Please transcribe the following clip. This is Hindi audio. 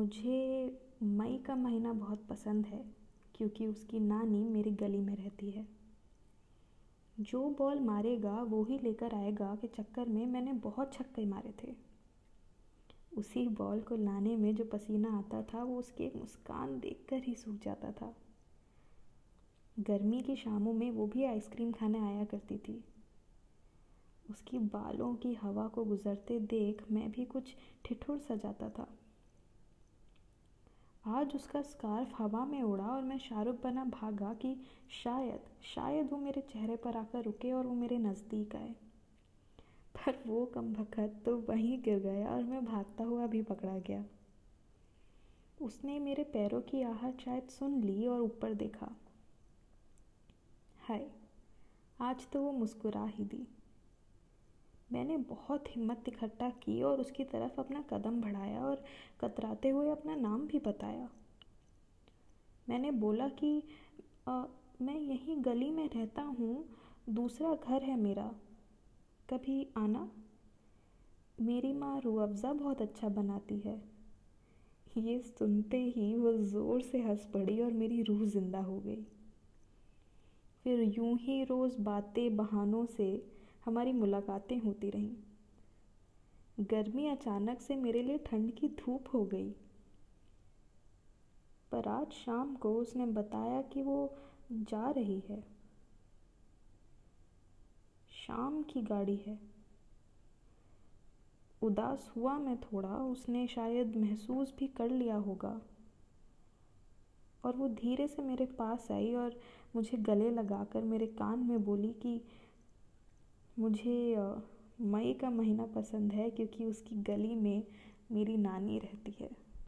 मुझे मई का महीना बहुत पसंद है, क्योंकि उसकी नानी मेरी गली में रहती है। जो बॉल मारेगा, वो ही लेकर आएगा के चक्कर में मैंने बहुत छक्के मारे थे। उसी बॉल को लाने में जो पसीना आता था, वो उसकी एक मुस्कान देखकर ही सूख जाता था। गर्मी की शामों में वो भी आइसक्रीम खाने आया करती थी। उसकी बालों की हवा को गुजरते देख मैं भी कुछ ठिठुर सा जाता था। आज उसका स्कार्फ हवा में उड़ा और मैं शाहरुख बना भागा कि शायद शायद वो मेरे चेहरे पर आकर रुके और वो मेरे नज़दीक आए। पर वो कम भखत तो वहीं गिर गया और मैं भागता हुआ भी पकड़ा गया। उसने मेरे पैरों की आहट शायद सुन ली और ऊपर देखा। हाय, आज तो वो मुस्कुरा ही दी। मैंने बहुत हिम्मत इकट्ठा की और उसकी तरफ़ अपना कदम बढ़ाया और कतराते हुए अपना नाम भी बताया। मैंने बोला कि आ, मैं यहीं गली में रहता हूँ दूसरा घर है मेरा। कभी आना? मेरी माँ रूह अफ़ज़ा बहुत अच्छा बनाती है। ये सुनते ही वो ज़ोर से हंस पड़ी और मेरी रूह ज़िंदा हो गई। फिर यूँ ही रोज़ बातें बहानों से हमारी मुलाकातें होती रहीं। गर्मी अचानक से मेरे लिए ठंड की धूप हो गई। पर आज शाम को उसने बताया कि वो जा रही है। शाम की गाड़ी है। उदास हुआ मैं थोड़ा, उसने शायद महसूस भी कर लिया होगा। और वो धीरे से मेरे पास आई और मुझे गले लगाकर मेरे कान में बोली कि मुझे मई का महीना पसंद है क्योंकि उसकी गली में मेरी नानी रहती है।